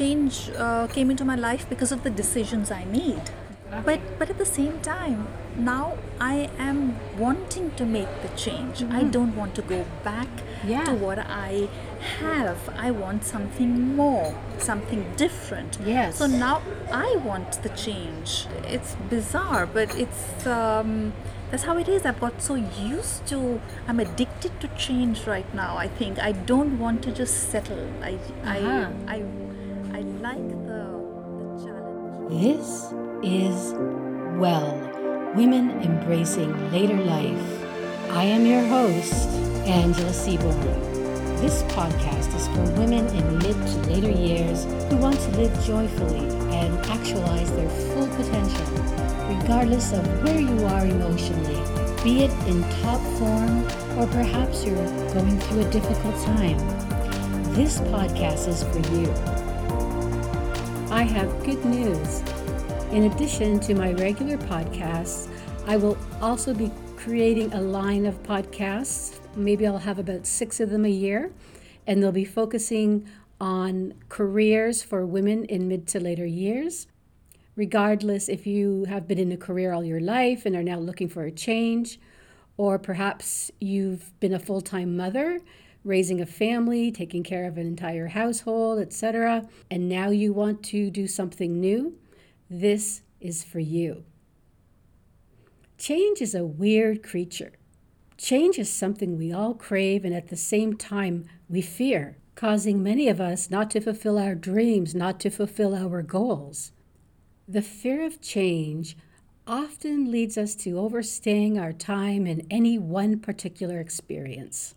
change uh, came into my life because of the decisions I made. But but at the same time, now I am wanting to make the change. I don't want to go back Yeah. to what I have. I want something more, something different. Yes. So now I want the change. It's bizarre, but it's um, that's how it is. I've got so used to. I'm addicted to change right now. I think I don't want to just settle. I Uh-huh. I I I like the the challenge. This is Well Women Embracing Later Life. I am your host, Angela Seaborn. This podcast is for women in mid to later years who want to live joyfully and actualize their full potential, regardless of where you are emotionally, be it in top form or perhaps you're going through a difficult time. This podcast is for you. I have good news. In addition to my regular podcasts, I will also be creating a line of podcasts. Maybe I'll have about six of them a year, and they'll be focusing on careers for women in mid to later years. Regardless if you have been in a career all your life and are now looking for a change, or perhaps you've been a full time mother raising a family, taking care of an entire household, etc., and now you want to do something new, this is for you. Change is a weird creature. Change is something we all crave and at the same time we fear, causing many of us not to fulfill our dreams, not to fulfill our goals. The fear of change often leads us to overstaying our time in any one particular experience.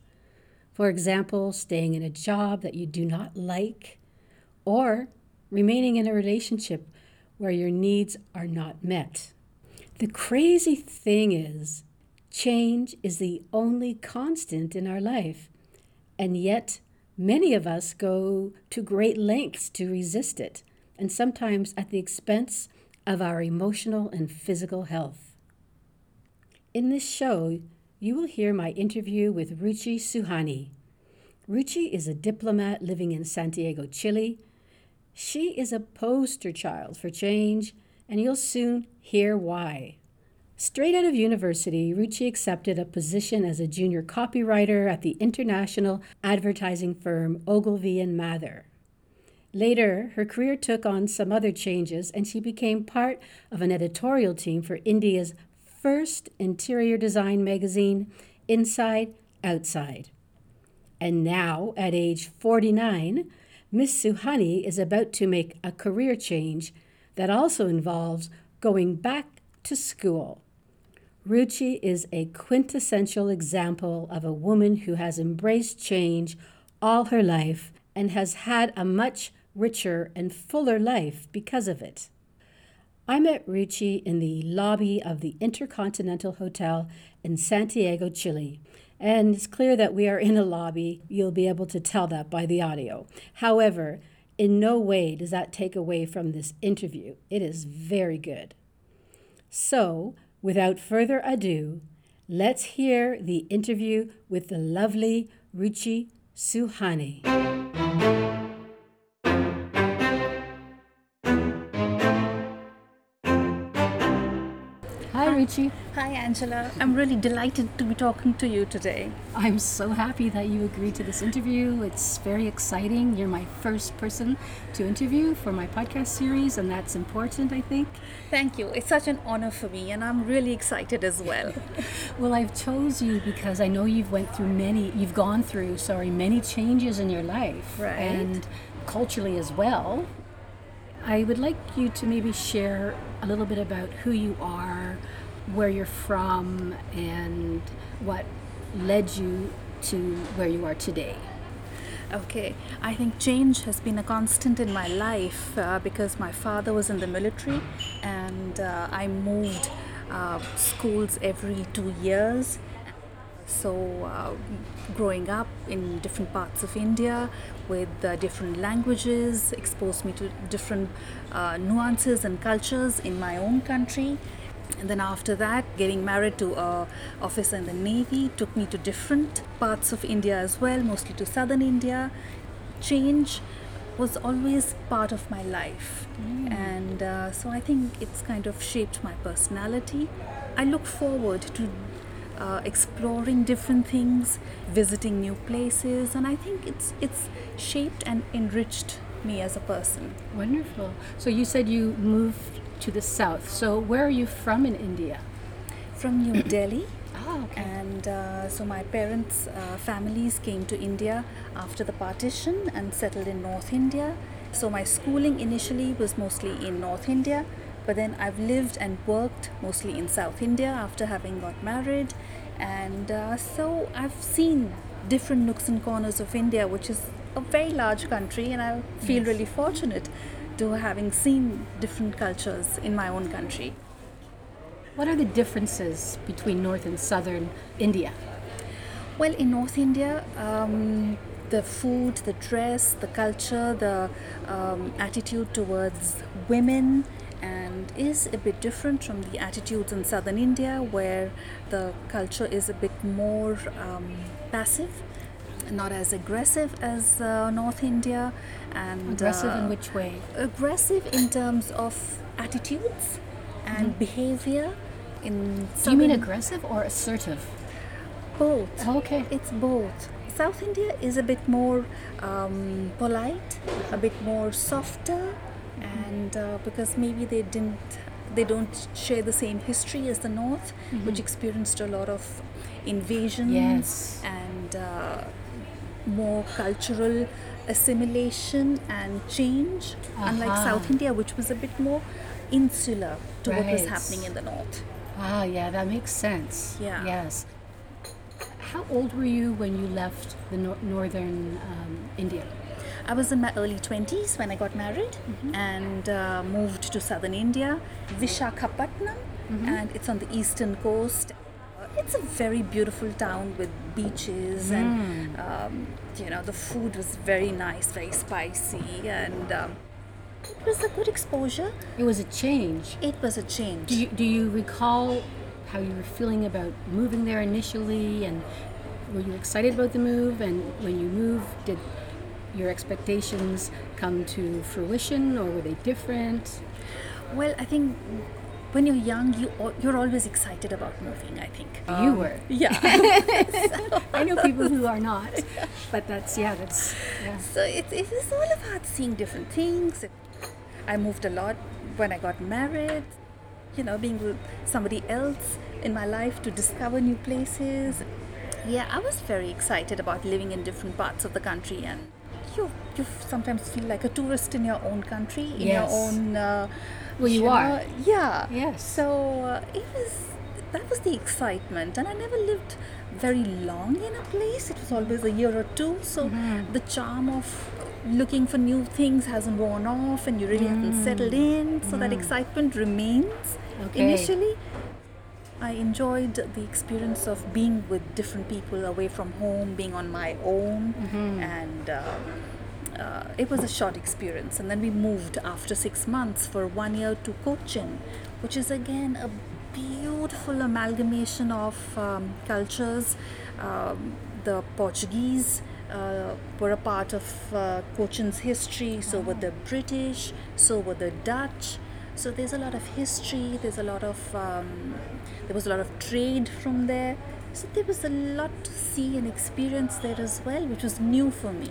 For example, staying in a job that you do not like, or remaining in a relationship where your needs are not met. The crazy thing is, change is the only constant in our life, and yet many of us go to great lengths to resist it, and sometimes at the expense of our emotional and physical health. In this show, you will hear my interview with Ruchi Suhani. Ruchi is a diplomat living in Santiago, Chile. She is a poster child for change, and you'll soon hear why. Straight out of university, Ruchi accepted a position as a junior copywriter at the international advertising firm Ogilvy and Mather. Later, her career took on some other changes, and she became part of an editorial team for India's first interior design magazine, Inside Outside. And now, at age 49, Miss Suhani is about to make a career change that also involves going back to school. Ruchi is a quintessential example of a woman who has embraced change all her life and has had a much richer and fuller life because of it. I met Ruchi in the lobby of the Intercontinental Hotel in Santiago, Chile. And it's clear that we are in a lobby. You'll be able to tell that by the audio. However, in no way does that take away from this interview. It is very good. So, without further ado, let's hear the interview with the lovely Ruchi Suhani. Hi, Angela. I'm really delighted to be talking to you today. I'm so happy that you agreed to this interview. It's very exciting. You're my first person to interview for my podcast series, and that's important, I think. Thank you. It's such an honor for me, and I'm really excited as well. Well, I've chose you because I know you've went through many, you've gone through, sorry, many changes in your life, Right. and culturally as well. I would like you to maybe share a little bit about who you are, where you're from, and what led you to where you are today. Okay, I think change has been a constant in my life uh, because my father was in the military and uh, I moved uh, schools every two years. So, uh, growing up in different parts of India with uh, different languages exposed me to different uh, nuances and cultures in my own country. And then after that, getting married to a officer in the navy took me to different parts of India as well, mostly to southern India. Change was always part of my life. Mm. And uh, so I think it's kind of shaped my personality. I look forward to uh, exploring different things, visiting new places, and I think it's it's shaped and enriched me as a person. Wonderful. So you said you moved to the south. So where are you from in India? From New Delhi, Oh, and uh, so my parents' uh, families came to India after the partition and settled in North India. So my schooling initially was mostly in North India, but then I've lived and worked mostly in South India after having got married, and uh, so I've seen different nooks and corners of India, which is a very large country, and I feel Yes. really fortunate to having seen different cultures in my own country. What are the differences between north and southern India? Well, in North India, um, the food, the dress, the culture, the um, attitude towards women, and is a bit different from the attitudes in southern India, where the culture is a bit more um, passive, not as aggressive as uh, North India, and Aggressive uh, in which way? aggressive in terms of attitudes and behavior. In Do you mean aggressive or assertive? both? Okay. It's both. South India is a bit more um, polite, a bit more softer, and uh, because maybe they didn't, they don't share the same history as the North, which experienced a lot of invasions Yes. and uh, more cultural assimilation and change. Unlike South India, which was a bit more insular to what was happening in the North. Ah, yeah, that makes sense. Yeah. Yes. How old were you when you left the nor- northern um, India? I was in my early 20s when I got married and uh, moved to southern India, Vishakhapatnam, and it's on the eastern coast. It's a very beautiful town with beaches, and um, you know, the food was very nice, very spicy, and um, it was a good exposure. It was a change. It was a change. Do you, do you recall how you were feeling about moving there initially and were you excited about the move and when you moved did your expectations come to fruition or were they different? well, I think when you're young, you you're always excited about moving. I think you were. Yeah. I know people who are not, but that's yeah, that's yeah. So it, it is all about seeing different things. I moved a lot when I got married, you know, being with somebody else in my life to discover new places. Yeah, I was very excited about living in different parts of the country and you you sometimes feel like a tourist in your own country, in Yes. your own uh, Well, you are. know, yeah. Yes. So uh, it was that was the excitement, and I never lived very long in a place. It was always a year or two. So Mm-hmm. the charm of looking for new things hasn't worn off, and you really haven't settled in. So that excitement remains. Mm. Okay. Initially, I enjoyed the experience of being with different people away from home, being on my own, and uh, uh, it was a short experience. And then we moved after six months for one year to Cochin, which is again a beautiful amalgamation of um, cultures. Um, the Portuguese uh, were a part of uh, Cochin's history, so were the British, so were the Dutch. So there's a lot of history. There's a lot of um, there was a lot of trade from there. So there was a lot to see and experience there as well, which was new for me.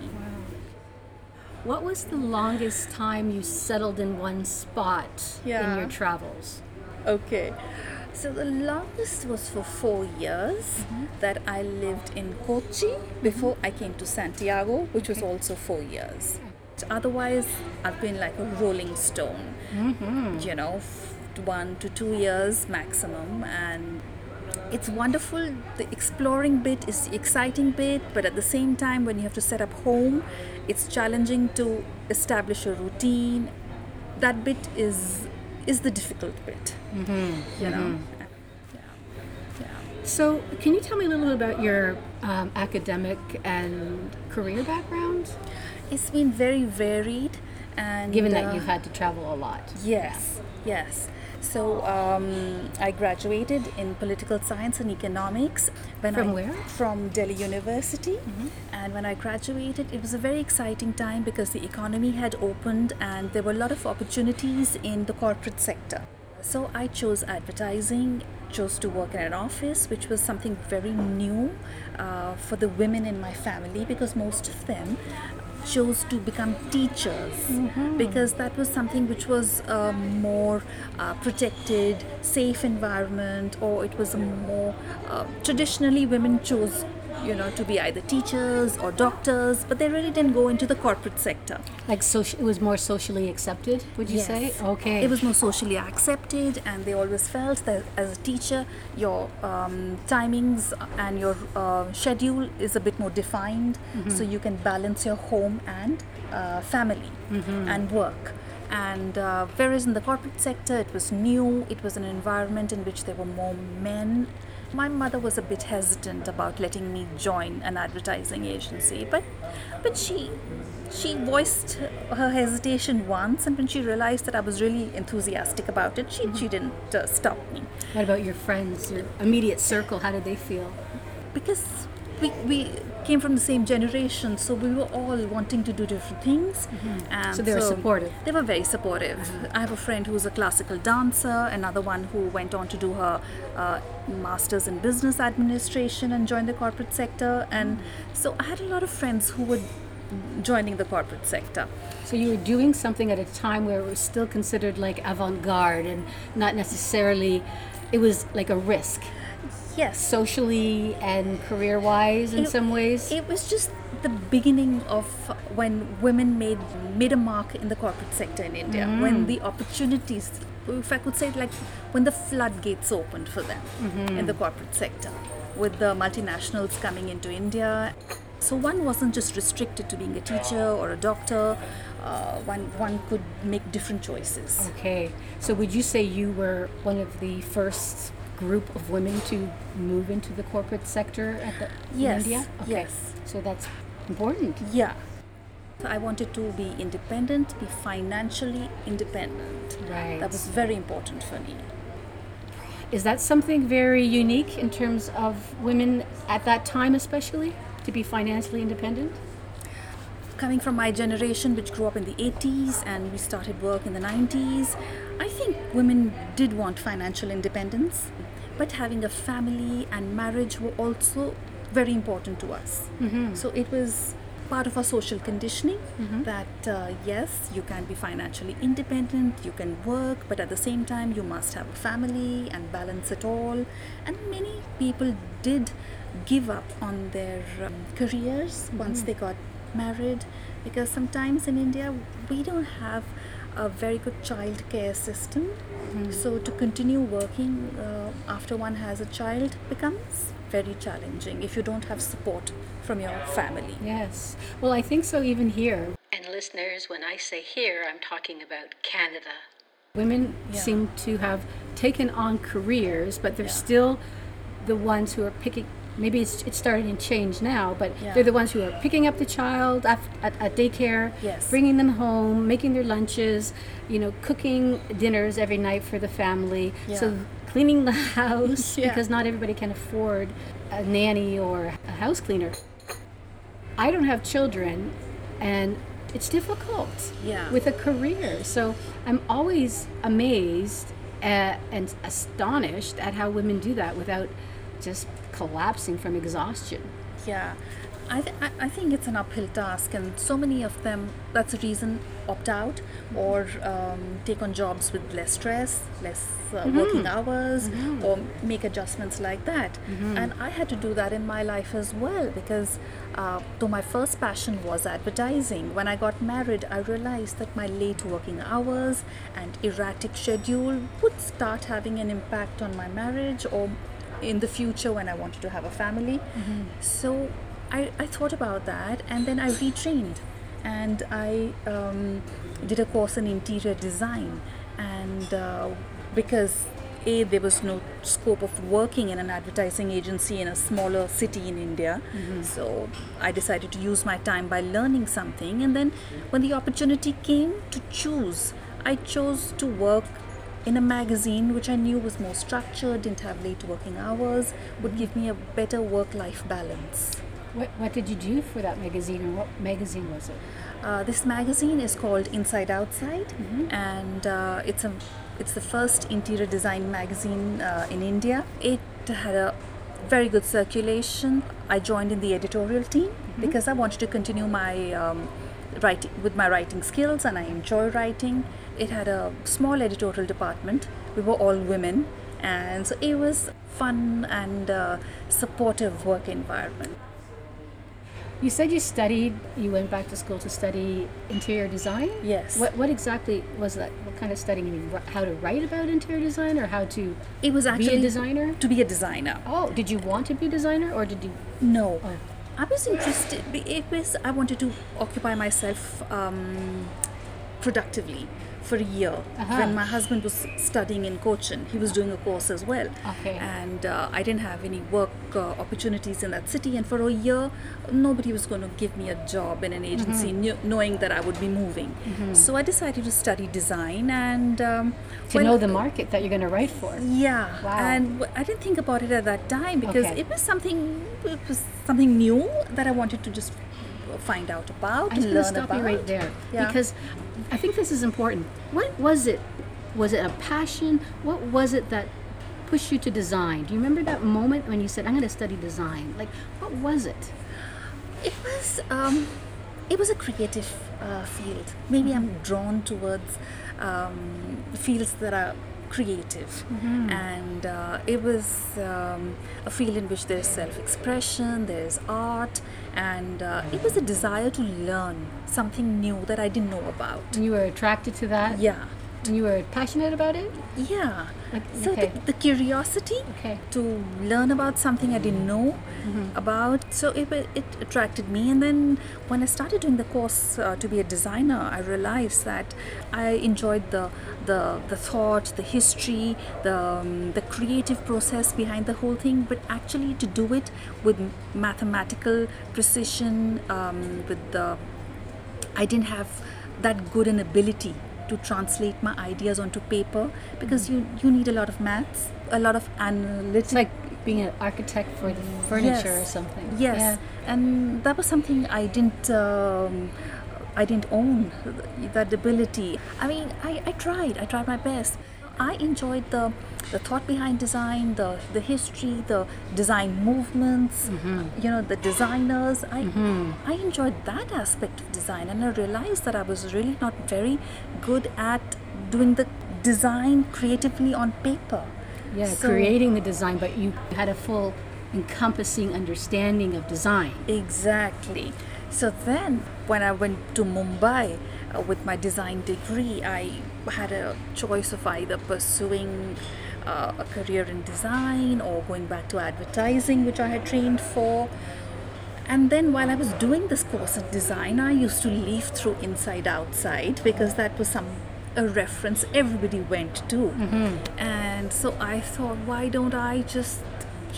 What was the longest time you settled in one spot in your travels? Okay. So the longest was for four years mm-hmm. that I lived in Kochi before mm-hmm. I came to Santiago, which was also four years. Otherwise, I've been like a rolling stone, mm-hmm. you know, one to two years maximum. And it's wonderful. The exploring bit is the exciting bit, but at the same time, when you have to set up home, it's challenging to establish a routine. That bit is is the difficult bit. You know. Yeah. Yeah. So, can you tell me a little bit about your um, academic and career background? It's been very varied, and Given that uh, you've had to travel a lot. Yes, yes. So um, I graduated in political science and economics. When From I, where? From Delhi University. And when I graduated, it was a very exciting time because the economy had opened and there were a lot of opportunities in the corporate sector. So I chose advertising, chose to work in an office, which was something very new uh, for the women in my family because most of them chose to become teachers because that was something which was a more uh, protected, safe environment, or it was a more uh, traditionally women chose you know to be either teachers or doctors but they really didn't go into the corporate sector Like social, it was more socially accepted. Would you say? Okay. It was more socially accepted, and they always felt that as a teacher, your um, timings and your uh, schedule is a bit more defined, so you can balance your home and uh, family and work. And uh, whereas in the corporate sector, it was new, it was an environment in which there were more men. My mother was a bit hesitant about letting me join an advertising agency, but but she she voiced her hesitation once, and when she realized that I was really enthusiastic about it, she, she didn't uh, stop me. what about your friends, your immediate circle? How did they feel? Because we, we came from the same generation, so we were all wanting to do different things. Mm-hmm. And So they were supportive. They were very supportive. Mm-hmm. I have a friend who's a classical dancer, another one who went on to do her uh, master's in business administration and join the corporate sector. And mm-hmm. so I had a lot of friends who were joining the corporate sector. So you were doing something at a time where it was still considered like avant-garde and not necessarily. It was like a risk, Yes. socially and career-wise in It- some ways. It was just the beginning of when women made made a mark in the corporate sector in India. When the opportunities, if I could say, it like when the floodgates opened for them in the corporate sector, with the multinationals coming into India. So one wasn't just restricted to being a teacher or a doctor. Uh, one one could make different choices. Okay. So would you say you were one of the first group of women to move into the corporate sector at the, Yes, in India? yes. So that's important. Yeah. I wanted to be independent, be financially independent. Right. That was very important for me. Is that something very unique in terms of women at that time, especially to be financially independent? Coming from my generation, which grew up in the 80s and we started work in the 90s, I think women did want financial independence, but having a family and marriage were also very important to us. So it was part of our social conditioning that uh, yes, you can be financially independent, you can work, but at the same time, you must have a family and balance it all. And many people did give up on their um, careers once they got married because sometimes in India we don't have a very good child care system. So to continue working uh, after one has a child becomes very challenging if you don't have support from your family. Yes. Well, I think so even here. And listeners, when I say here, I'm talking about Canada. Women Yeah. seem to have taken on careers, but they're Yeah. still the ones who are picking. Maybe it's, it's starting to change now, but Yeah. they're the ones who are picking up the child at, at, at daycare, Yes. bringing them home, making their lunches, you know, cooking dinners every night for the family. So cleaning the house Yeah. because not everybody can afford a nanny or a house cleaner. I don't have children, and it's difficult Yeah. with a career. So I'm always amazed at, and astonished at how women do that without just collapsing from exhaustion. Yeah, I, th- I- think it's an uphill task, and so many of them, that's the reason, opt out or um, take on jobs with less stress, less uh, working hours, or make adjustments like that. And I had to do that in my life as well because uh, though my first passion was advertising, when I got married, I realized that my late working hours and erratic schedule would start having an impact on my marriage or in the future when I wanted to have a family. So I, I thought about that and then I retrained and I um, did a course in interior design. And uh, because A, there was no scope of working in an advertising agency in a smaller city in India. So I decided to use my time by learning something. And then when the opportunity came to choose, I chose to work in a magazine which I knew was more structured, didn't have late working hours, would give me a better work life balance. What, what did you do for that magazine, and what magazine was it? Uh, this magazine is called Inside Outside, and uh, it's a it's the first interior design magazine uh, in India. It had a very good circulation. I joined in the editorial team because I wanted to continue my um, writing with my writing skills, and I enjoy writing. It had a small editorial department. We were all women, and so it was fun and uh, supportive work environment. You said you studied, you went back to school to study interior design? Yes. What, what exactly was that? What kind of studying? You mean how to write about interior design or how to It was be actually a designer? to be a designer. Oh, did you want to be a designer or did you? No. Oh. I was interested. It was I wanted to occupy myself um, productively for a year. Uh-huh. When my husband was studying in Cochin, he was doing a course as well. Okay. And uh, I didn't have any work uh, opportunities in that city. And for a year, nobody was going to give me a job in an agency, Mm-hmm. knew, knowing that I would be moving. So I decided to study design and um, To well, know the market that you're going to write for. yeah, Wow. and w- I didn't think about it at that time because Okay. it was something it was something new that I wanted to just find out about, I'm going learn to stop about. you right there Yeah. because I think this is important. What was it? Was it a passion? What was it that pushed you to design? Do you remember that moment when you said, "I'm going to study design"? Like, what was it? It was um, it was a creative uh, field. Maybe I'm drawn towards um, fields that are creative, and uh, it was um, a field in which there's self-expression, there's art, and uh, it was a desire to learn something new that I didn't know about. And you were attracted to that? Yeah, And you were passionate about it? yeah. Like, So okay. the, the curiosity Okay. to learn about something I didn't know about. So it, it attracted me. And then when I started doing the course uh, to be a designer, I realized that I enjoyed the the, the thought, the history, the, um, the creative process behind the whole thing, but actually to do it with mathematical precision, um, with the I didn't have that good an ability to translate my ideas onto paper because you you need a lot of maths, a lot of analytics. It's like being an architect for the furniture or something. Yes, Yeah. and that was something I didn't. Um, I didn't own that ability. I mean, I, I tried. I tried my best. I enjoyed the the thought behind design, the the history, the design movements. Mm-hmm. You know, the designers. I mm-hmm. I enjoyed that aspect of design, and I realized that I was really not very good at doing the design creatively on paper. Yeah, So- creating the design, but you had a full encompassing understanding of design. Exactly. So then, when I went to Mumbai with my design degree, I had a choice of either pursuing uh, a career in design or going back to advertising, which I had trained for. And then, while I was doing this course of design, I used to leaf through Inside Outside because that was some a reference everybody went to. And so I thought, why don't I just,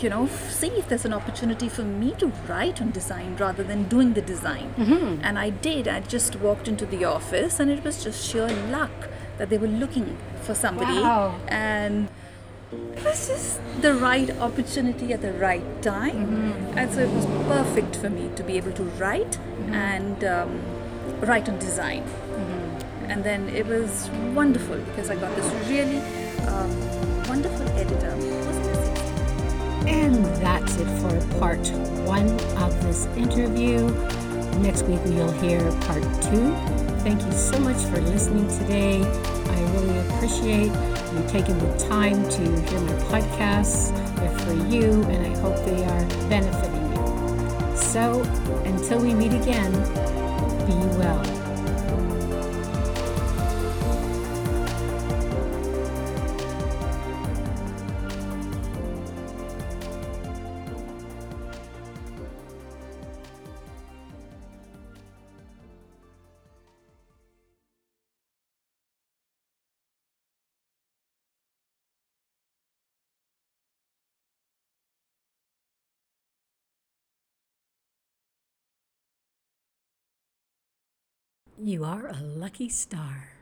you know, see if there's an opportunity for me to write on design rather than doing the design. And I did. I just walked into the office, and it was just sheer luck that they were looking for somebody. Wow. And it was just the right opportunity at the right time. And so it was perfect for me to be able to write and um, write on design. And then it was wonderful because I got this really um, wonderful editor. And that's it for part one of this interview. Next week you'll hear part two. Thank you so much for listening today. I really appreciate you taking the time to hear my podcasts. They're for you, and I hope they are benefiting you. So until we meet again, be well. You are a lucky star.